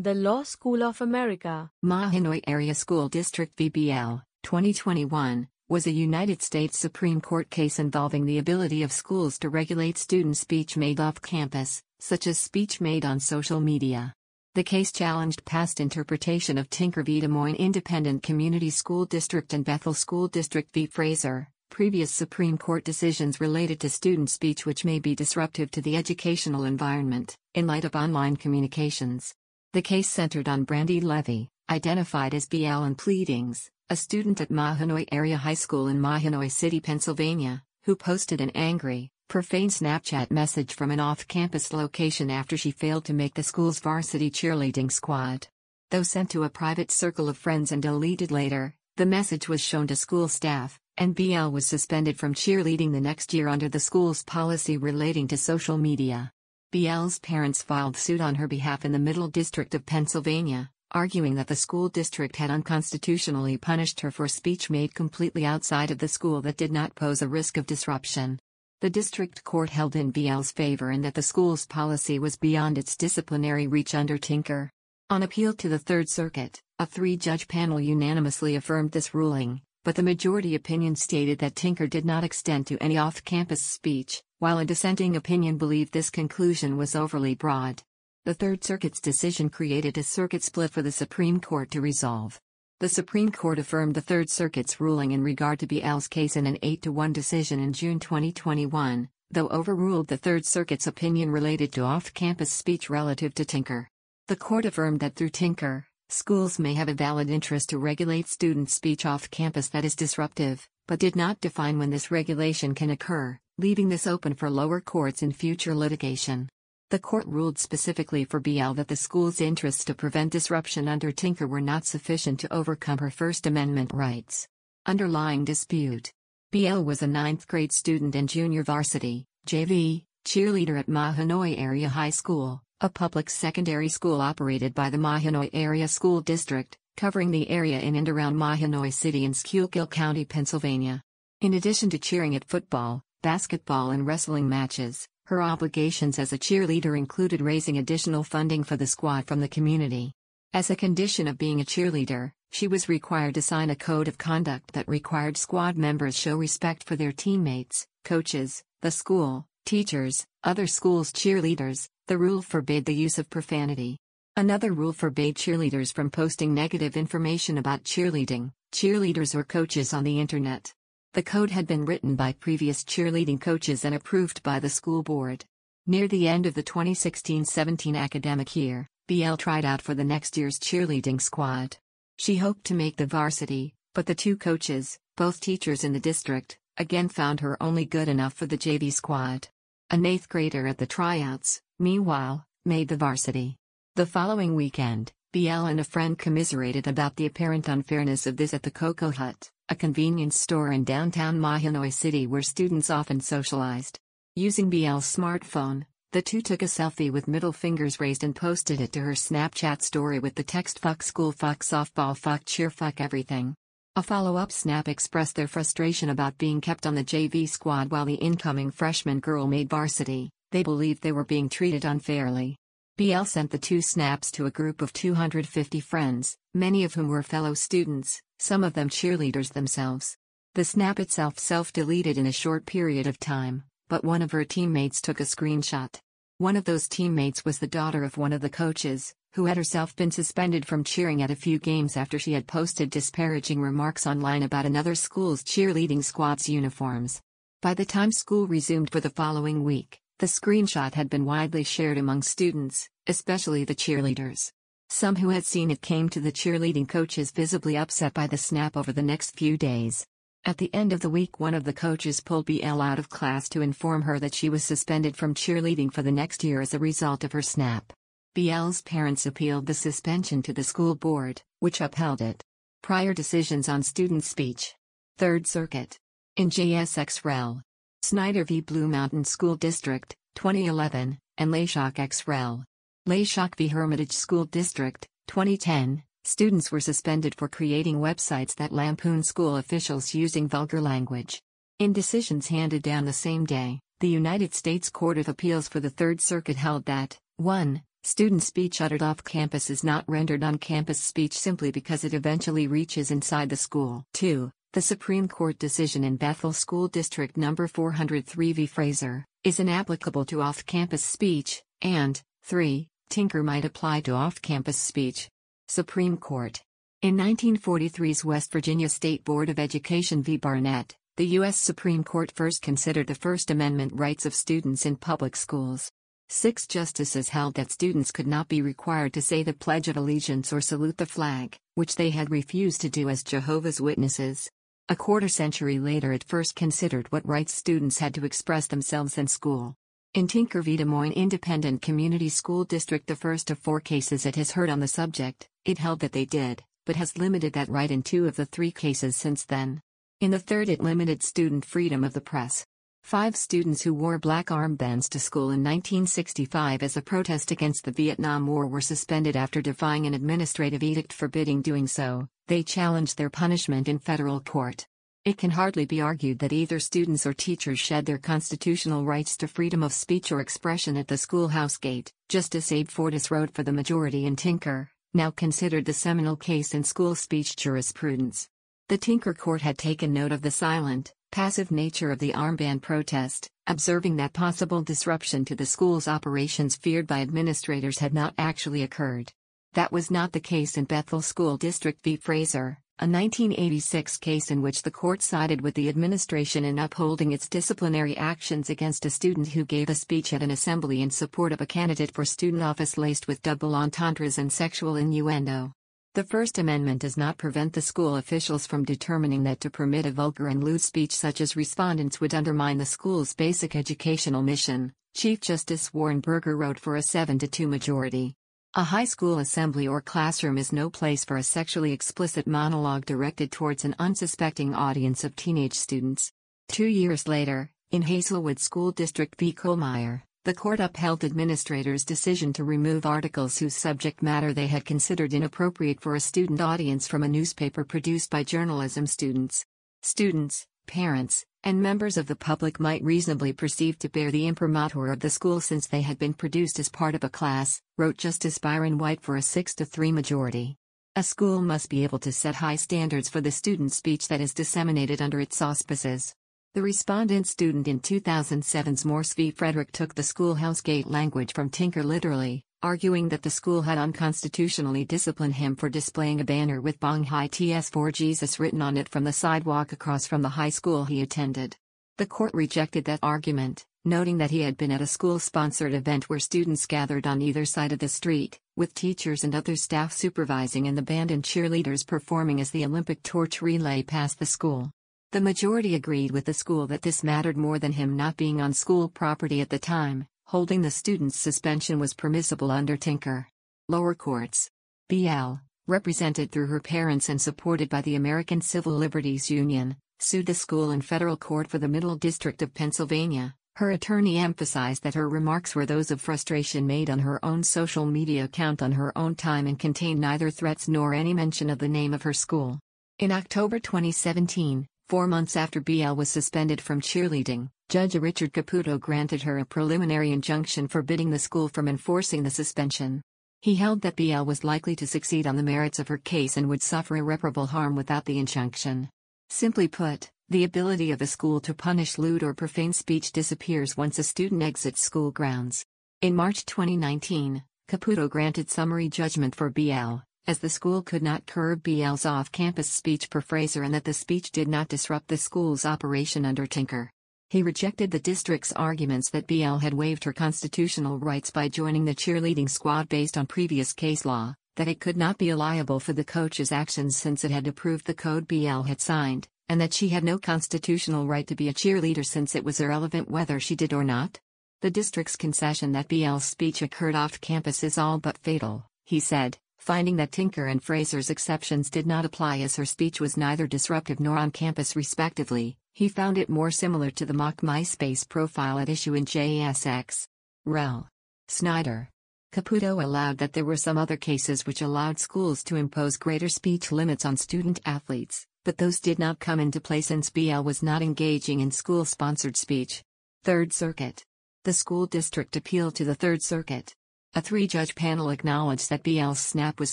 The Law School of America, Mahanoy Area School District VBL, 2021, was a United States Supreme Court case involving the ability of schools to regulate student speech made off campus, such as speech made on social media. The case challenged past interpretation of Tinker v. Des Moines Independent Community School District and Bethel School District v. Fraser, previous Supreme Court decisions related to student speech which may be disruptive to the educational environment, in light of online communications. The case centered on Brandi Levy, identified as BL in pleadings, a student at Mahanoy Area High School in Mahanoy City, Pennsylvania, who posted an angry, profane Snapchat message from an off campus location after she failed to make the school's varsity cheerleading squad. Though sent to a private circle of friends and deleted later, the message was shown to school staff, and BL was suspended from cheerleading the next year under the school's policy relating to social media. BL's parents filed suit on her behalf in the Middle District of Pennsylvania, arguing that the school district had unconstitutionally punished her for speech made completely outside of the school that did not pose a risk of disruption. The district court held in BL's favor and that the school's policy was beyond its disciplinary reach under Tinker. On appeal to the Third Circuit, a three judge panel unanimously affirmed this ruling, but the majority opinion stated that Tinker did not extend to any off campus speech, while a dissenting opinion believed this conclusion was overly broad. The Third Circuit's decision created a circuit split for the Supreme Court to resolve. The Supreme Court affirmed the Third Circuit's ruling in regard to BL's case in an 8 to 1 decision in June 2021, though overruled the Third Circuit's opinion related to off campus speech relative to Tinker. The court affirmed that through Tinker, Schools may have a valid interest to regulate student speech off campus that is disruptive, but did not define when this regulation can occur, leaving this open for lower courts in future litigation. The court ruled specifically for BL that the school's interests to prevent disruption under Tinker were not sufficient to overcome her First Amendment rights. Underlying dispute BL was a ninth grade student and junior varsity, JV, cheerleader at Mahanoy Area High School a public secondary school operated by the Mahanoy Area School District, covering the area in and around Mahanoy City in Schuylkill County, Pennsylvania. In addition to cheering at football, basketball, and wrestling matches, her obligations as a cheerleader included raising additional funding for the squad from the community. As a condition of being a cheerleader, she was required to sign a code of conduct that required squad members show respect for their teammates, coaches, the school, teachers, other schools' cheerleaders, the rule forbade the use of profanity. Another rule forbade cheerleaders from posting negative information about cheerleading, cheerleaders, or coaches on the internet. The code had been written by previous cheerleading coaches and approved by the school board. Near the end of the 2016 17 academic year, BL tried out for the next year's cheerleading squad. She hoped to make the varsity, but the two coaches, both teachers in the district, again found her only good enough for the JV squad. An eighth grader at the tryouts, meanwhile, made the varsity. The following weekend, BL and a friend commiserated about the apparent unfairness of this at the Cocoa Hut, a convenience store in downtown Mahanoy City where students often socialized. Using BL's smartphone, the two took a selfie with middle fingers raised and posted it to her Snapchat story with the text fuck school, fuck softball, fuck cheer, fuck everything. A follow up snap expressed their frustration about being kept on the JV squad while the incoming freshman girl made varsity, they believed they were being treated unfairly. BL sent the two snaps to a group of 250 friends, many of whom were fellow students, some of them cheerleaders themselves. The snap itself self deleted in a short period of time, but one of her teammates took a screenshot. One of those teammates was the daughter of one of the coaches, who had herself been suspended from cheering at a few games after she had posted disparaging remarks online about another school's cheerleading squad's uniforms. By the time school resumed for the following week, the screenshot had been widely shared among students, especially the cheerleaders. Some who had seen it came to the cheerleading coaches visibly upset by the snap over the next few days. At the end of the week, one of the coaches pulled BL out of class to inform her that she was suspended from cheerleading for the next year as a result of her snap. BL's parents appealed the suspension to the school board, which upheld it. Prior decisions on student speech. Third Circuit. In J.S. ex rel. Snyder v. Blue Mountain School District, 2011, and Layshock ex rel. Layshock v. Hermitage School District, 2010, students were suspended for creating websites that lampoon school officials using vulgar language. In decisions handed down the same day, the United States Court of Appeals for the Third Circuit held that 1. Student speech uttered off campus is not rendered on campus speech simply because it eventually reaches inside the school. 2. The Supreme Court decision in Bethel School District No. 403 v. Fraser is inapplicable to off campus speech, and 3. Tinker might apply to off campus speech. Supreme Court. In 1943's West Virginia State Board of Education v. Barnette, the U.S. Supreme Court first considered the First Amendment rights of students in public schools. Six justices held that students could not be required to say the Pledge of Allegiance or salute the flag, which they had refused to do as Jehovah's Witnesses. A quarter century later, it first considered what rights students had to express themselves in school. In Tinker v. Des Moines Independent Community School District, the first of four cases it has heard on the subject, it held that they did, but has limited that right in two of the three cases since then. In the third, it limited student freedom of the press. Five students who wore black armbands to school in 1965 as a protest against the Vietnam War were suspended after defying an administrative edict forbidding doing so. They challenged their punishment in federal court. It can hardly be argued that either students or teachers shed their constitutional rights to freedom of speech or expression at the schoolhouse gate, Justice Abe Fortas wrote for the majority in Tinker, now considered the seminal case in school speech jurisprudence. The Tinker Court had taken note of the silent, passive nature of the armband protest, observing that possible disruption to the school's operations feared by administrators had not actually occurred. That was not the case in Bethel School District v. Fraser, a 1986 case in which the court sided with the administration in upholding its disciplinary actions against a student who gave a speech at an assembly in support of a candidate for student office laced with double entendres and sexual innuendo. The First Amendment does not prevent the school officials from determining that to permit a vulgar and lewd speech such as respondents would undermine the school's basic educational mission, Chief Justice Warren Burger wrote for a 7 to 2 majority. A high school assembly or classroom is no place for a sexually explicit monologue directed towards an unsuspecting audience of teenage students. Two years later, in Hazelwood School District v. Kuhlmeier, the court upheld administrators' decision to remove articles whose subject matter they had considered inappropriate for a student audience from a newspaper produced by journalism students. Students, parents, and members of the public might reasonably perceive to bear the imprimatur of the school since they had been produced as part of a class, wrote Justice Byron White for a 6 to 3 majority. A school must be able to set high standards for the student speech that is disseminated under its auspices. The respondent student in 2007's Morse v. Frederick took the schoolhouse gate language from Tinker literally, arguing that the school had unconstitutionally disciplined him for displaying a banner with Bong Hits for Jesus written on it from the sidewalk across from the high school he attended. The court rejected that argument, noting that he had been at a school sponsored event where students gathered on either side of the street, with teachers and other staff supervising and the band and cheerleaders performing as the Olympic torch relay passed the school. The majority agreed with the school that this mattered more than him not being on school property at the time, holding the student's suspension was permissible under Tinker. Lower courts. BL, represented through her parents and supported by the American Civil Liberties Union, sued the school in federal court for the Middle District of Pennsylvania. Her attorney emphasized that her remarks were those of frustration made on her own social media account on her own time and contained neither threats nor any mention of the name of her school. In October 2017, Four months after BL was suspended from cheerleading, Judge Richard Caputo granted her a preliminary injunction forbidding the school from enforcing the suspension. He held that BL was likely to succeed on the merits of her case and would suffer irreparable harm without the injunction. Simply put, the ability of a school to punish lewd or profane speech disappears once a student exits school grounds. In March 2019, Caputo granted summary judgment for BL, as the school could not curb BL's off campus speech per Fraser and that the speech did not disrupt the school's operation under Tinker. He rejected the district's arguments that BL had waived her constitutional rights by joining the cheerleading squad based on previous case law, that it could not be liable for the coach's actions since it had approved the code BL had signed, and that she had no constitutional right to be a cheerleader since it was irrelevant whether she did or not. The district's concession that BL's speech occurred off campus is all but fatal, he said, finding that Tinker and Fraser's exceptions did not apply as her speech was neither disruptive nor on campus respectively. He found it more similar to the mock MySpace profile at issue in JSX. Rel. Snyder. Caputo allowed that there were some other cases which allowed schools to impose greater speech limits on student athletes, but those did not come into play since BL was not engaging in school sponsored speech. Third Circuit. The school district appealed to the Third Circuit. A three judge panel acknowledged that BL's snap was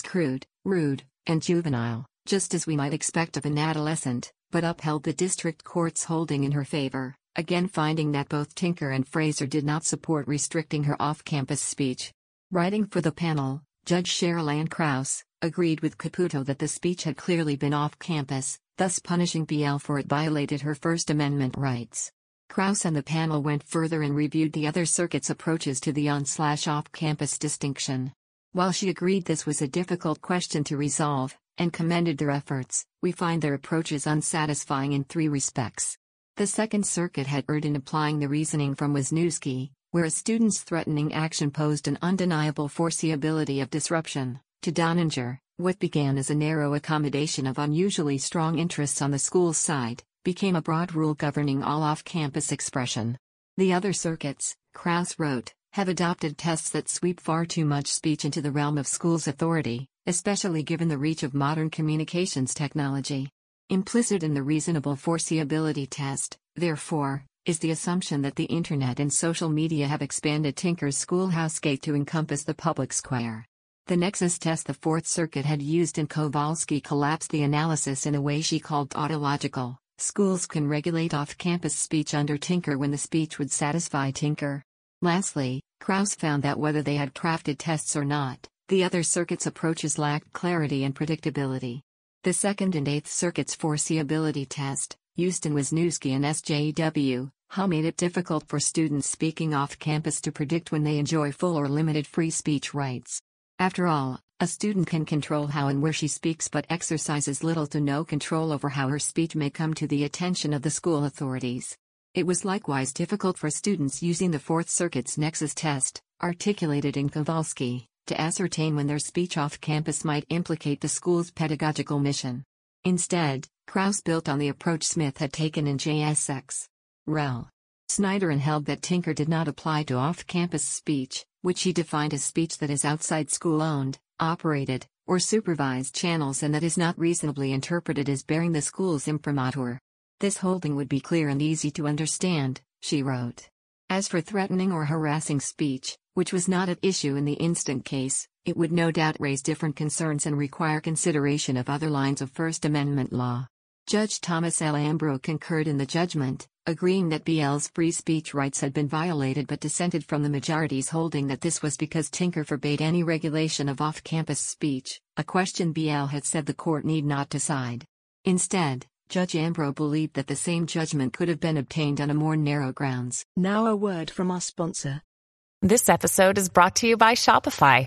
crude, rude, and juvenile, just as we might expect of an adolescent, but upheld the district court's holding in her favor, again finding that both Tinker and Fraser did not support restricting her off campus speech. Writing for the panel, Judge Cheryl Ann Krause agreed with Caputo that the speech had clearly been off campus, thus punishing BL for it violated her First Amendment rights. Krause and the panel went further and reviewed the other circuit's approaches to the on slash off campus distinction. While she agreed this was a difficult question to resolve, and commended their efforts, we find their approaches unsatisfying in three respects. The Second Circuit had erred in applying the reasoning from Wisniewski, where a student's threatening action posed an undeniable foreseeability of disruption, to Doninger, what began as a narrow accommodation of unusually strong interests on the school's side, became a broad rule governing all off campus expression. The other circuits, Krause wrote, have adopted tests that sweep far too much speech into the realm of schools' authority, especially given the reach of modern communications technology. Implicit in the reasonable foreseeability test, therefore, is the assumption that the Internet and social media have expanded Tinker's schoolhouse gate to encompass the public square. The nexus test the Fourth Circuit had used in Kowalski collapsed the analysis in a way she called tautological. Schools can regulate off campus speech under Tinker when the speech would satisfy Tinker. Lastly, Krause found that whether they had crafted tests or not, the other circuits' approaches lacked clarity and predictability. The Second and Eighth Circuits' foreseeability test, used in Wisniewski and SJW, how made it difficult for students speaking off campus to predict when they enjoy full or limited free speech rights. After all, a student can control how and where she speaks but exercises little to no control over how her speech may come to the attention of the school authorities. It was likewise difficult for students using the Fourth Circuit's Nexus test, articulated in Kowalski, to ascertain when their speech off campus might implicate the school's pedagogical mission. Instead, Krause built on the approach Smith had taken in JSX. Rel. Snyder and held that Tinker did not apply to off campus speech, which he defined as speech that is outside school owned, operated, or supervised channels and that is not reasonably interpreted as bearing the school's imprimatur. This holding would be clear and easy to understand, she wrote. As for threatening or harassing speech, which was not at issue in the instant case, it would no doubt raise different concerns and require consideration of other lines of First Amendment law. Judge Thomas L. Ambro concurred in the judgment, agreeing that BL's free speech rights had been violated but dissented from the majority's holding that this was because Tinker forbade any regulation of off campus speech, a question BL had said the court need not decide. Instead, Judge Ambro believed that the same judgment could have been obtained on a more narrow grounds. Now a word from our sponsor. This episode is brought to you by Shopify.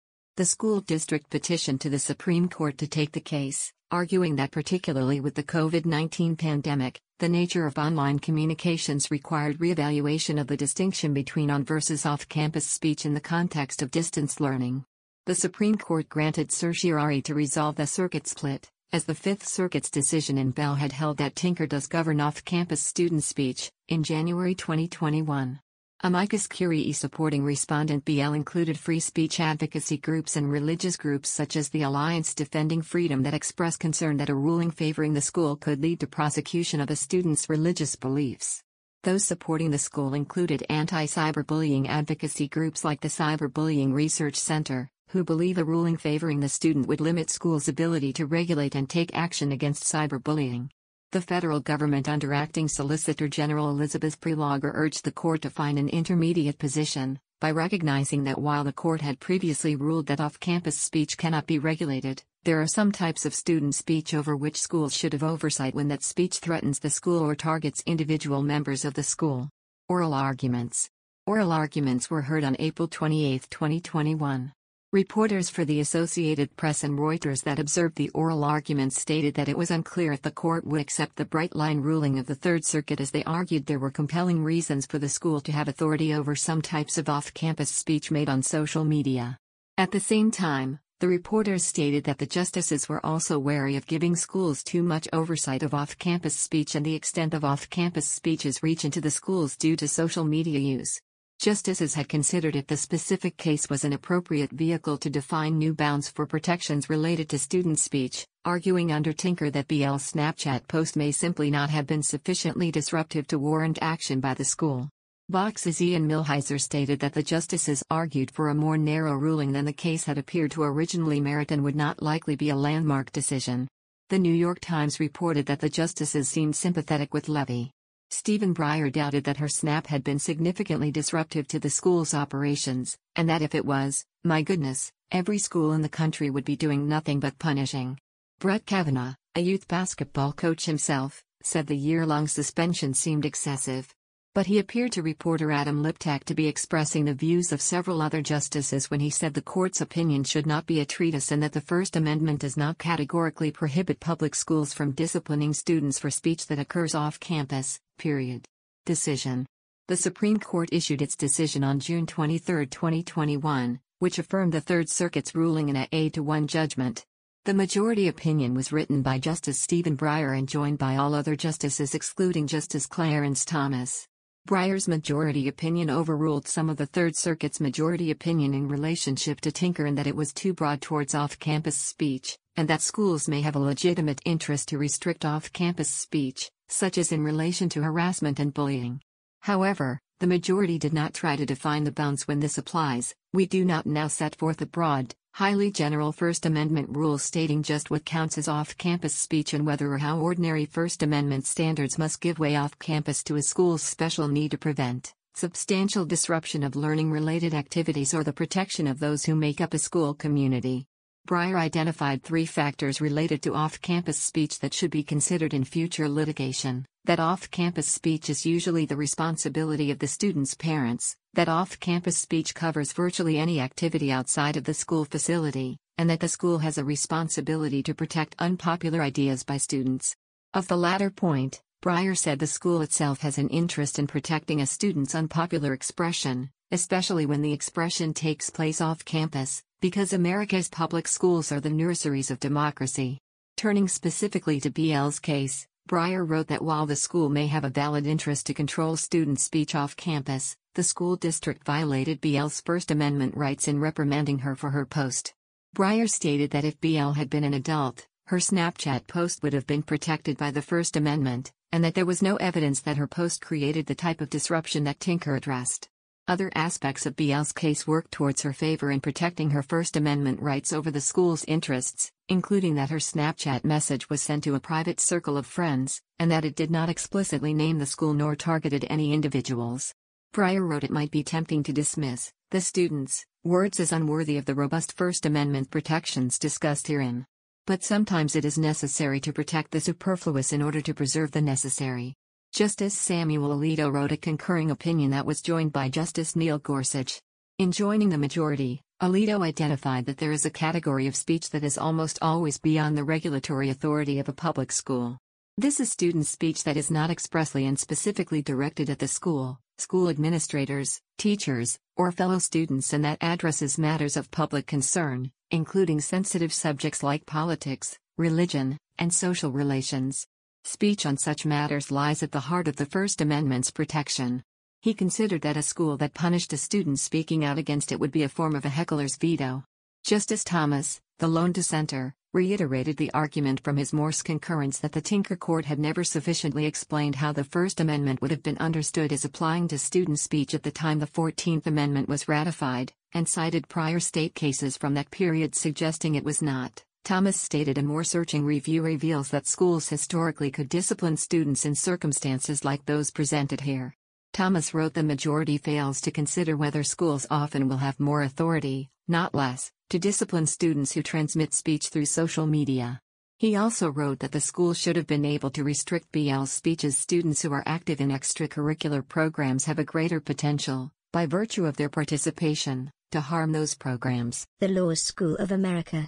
The school district petitioned to the Supreme Court to take the case, arguing that particularly with the COVID 19 pandemic, the nature of online communications required reevaluation of the distinction between on versus off campus speech in the context of distance learning. The Supreme Court granted certiorari to resolve the circuit split, as the Fifth Circuit's decision in Bell had held that Tinker does govern off campus student speech, in January 2021. Amicus curiae supporting respondent BL included free speech advocacy groups and religious groups such as the Alliance Defending Freedom that express concern that a ruling favoring the school could lead to prosecution of a student's religious beliefs. Those supporting the school included anti cyberbullying advocacy groups like the Cyberbullying Research Center, who believe a ruling favoring the student would limit schools' ability to regulate and take action against cyberbullying. The federal government under acting Solicitor General Elizabeth Prelogar urged the court to find an intermediate position, by recognizing that while the court had previously ruled that off campus speech cannot be regulated, there are some types of student speech over which schools should have oversight when that speech threatens the school or targets individual members of the school. Oral arguments. Oral arguments were heard on April 28, 2021. Reporters for the Associated Press and Reuters that observed the oral arguments stated that it was unclear if the court would accept the bright line ruling of the Third Circuit as they argued there were compelling reasons for the school to have authority over some types of off campus speech made on social media. At the same time, the reporters stated that the justices were also wary of giving schools too much oversight of off campus speech and the extent of off campus speech's reach into the schools due to social media use. Justices had considered if the specific case was an appropriate vehicle to define new bounds for protections related to student speech, arguing under Tinker that BL's Snapchat post may simply not have been sufficiently disruptive to warrant action by the school. Vox's Ian Millhiser stated that the justices argued for a more narrow ruling than the case had appeared to originally merit and would not likely be a landmark decision. The New York Times reported that the justices seemed sympathetic with Levy. Stephen Breyer doubted that her snap had been significantly disruptive to the school's operations, and that if it was, my goodness, every school in the country would be doing nothing but punishing. Brett Kavanaugh, a youth basketball coach himself, said the year long suspension seemed excessive. But he appeared to reporter Adam Liptak to be expressing the views of several other justices when he said the court's opinion should not be a treatise and that the First Amendment does not categorically prohibit public schools from disciplining students for speech that occurs off campus, period. Decision. The Supreme Court issued its decision on June 23, 2021, which affirmed the Third Circuit's ruling in a 8 to 1 judgment. The majority opinion was written by Justice Stephen Breyer and joined by all other justices excluding Justice Clarence Thomas. Breyer's majority opinion overruled some of the Third Circuit's majority opinion in relationship to Tinker in that it was too broad towards off campus speech, and that schools may have a legitimate interest to restrict off campus speech, such as in relation to harassment and bullying. However, the majority did not try to define the bounds when this applies. We do not now set forth a broad, highly general First Amendment rule stating just what counts as off campus speech and whether or how ordinary First Amendment standards must give way off campus to a school's special need to prevent substantial disruption of learning related activities or the protection of those who make up a school community. Breyer identified three factors related to off campus speech that should be considered in future litigation that off campus speech is usually the responsibility of the student's parents, that off campus speech covers virtually any activity outside of the school facility, and that the school has a responsibility to protect unpopular ideas by students. Of the latter point, Breyer said the school itself has an interest in protecting a student's unpopular expression, especially when the expression takes place off campus, because America's public schools are the nurseries of democracy. Turning specifically to BL's case, Breyer wrote that while the school may have a valid interest to control student speech off campus, the school district violated BL's First Amendment rights in reprimanding her for her post. Breyer stated that if BL had been an adult, her Snapchat post would have been protected by the First Amendment, and that there was no evidence that her post created the type of disruption that Tinker addressed. Other aspects of BL's case work towards her favor in protecting her First Amendment rights over the school's interests, including that her Snapchat message was sent to a private circle of friends, and that it did not explicitly name the school nor targeted any individuals. Breyer wrote it might be tempting to dismiss the students' words as unworthy of the robust First Amendment protections discussed herein. But sometimes it is necessary to protect the superfluous in order to preserve the necessary. Justice Samuel Alito wrote a concurring opinion that was joined by Justice Neil Gorsuch. In joining the majority, Alito identified that there is a category of speech that is almost always beyond the regulatory authority of a public school. This is student speech that is not expressly and specifically directed at the school, school administrators, teachers, or fellow students and that addresses matters of public concern, including sensitive subjects like politics, religion, and social relations. Speech on such matters lies at the heart of the First Amendment's protection. He considered that a school that punished a student speaking out against it would be a form of a heckler's veto. Justice Thomas, the lone dissenter, reiterated the argument from his Morse concurrence that the Tinker Court had never sufficiently explained how the First Amendment would have been understood as applying to student speech at the time the Fourteenth Amendment was ratified, and cited prior state cases from that period suggesting it was not. Thomas stated a more searching review reveals that schools historically could discipline students in circumstances like those presented here. Thomas wrote the majority fails to consider whether schools often will have more authority, not less, to discipline students who transmit speech through social media. He also wrote that the school should have been able to restrict BL speeches students who are active in extracurricular programs have a greater potential, by virtue of their participation, to harm those programs. The Law School of America.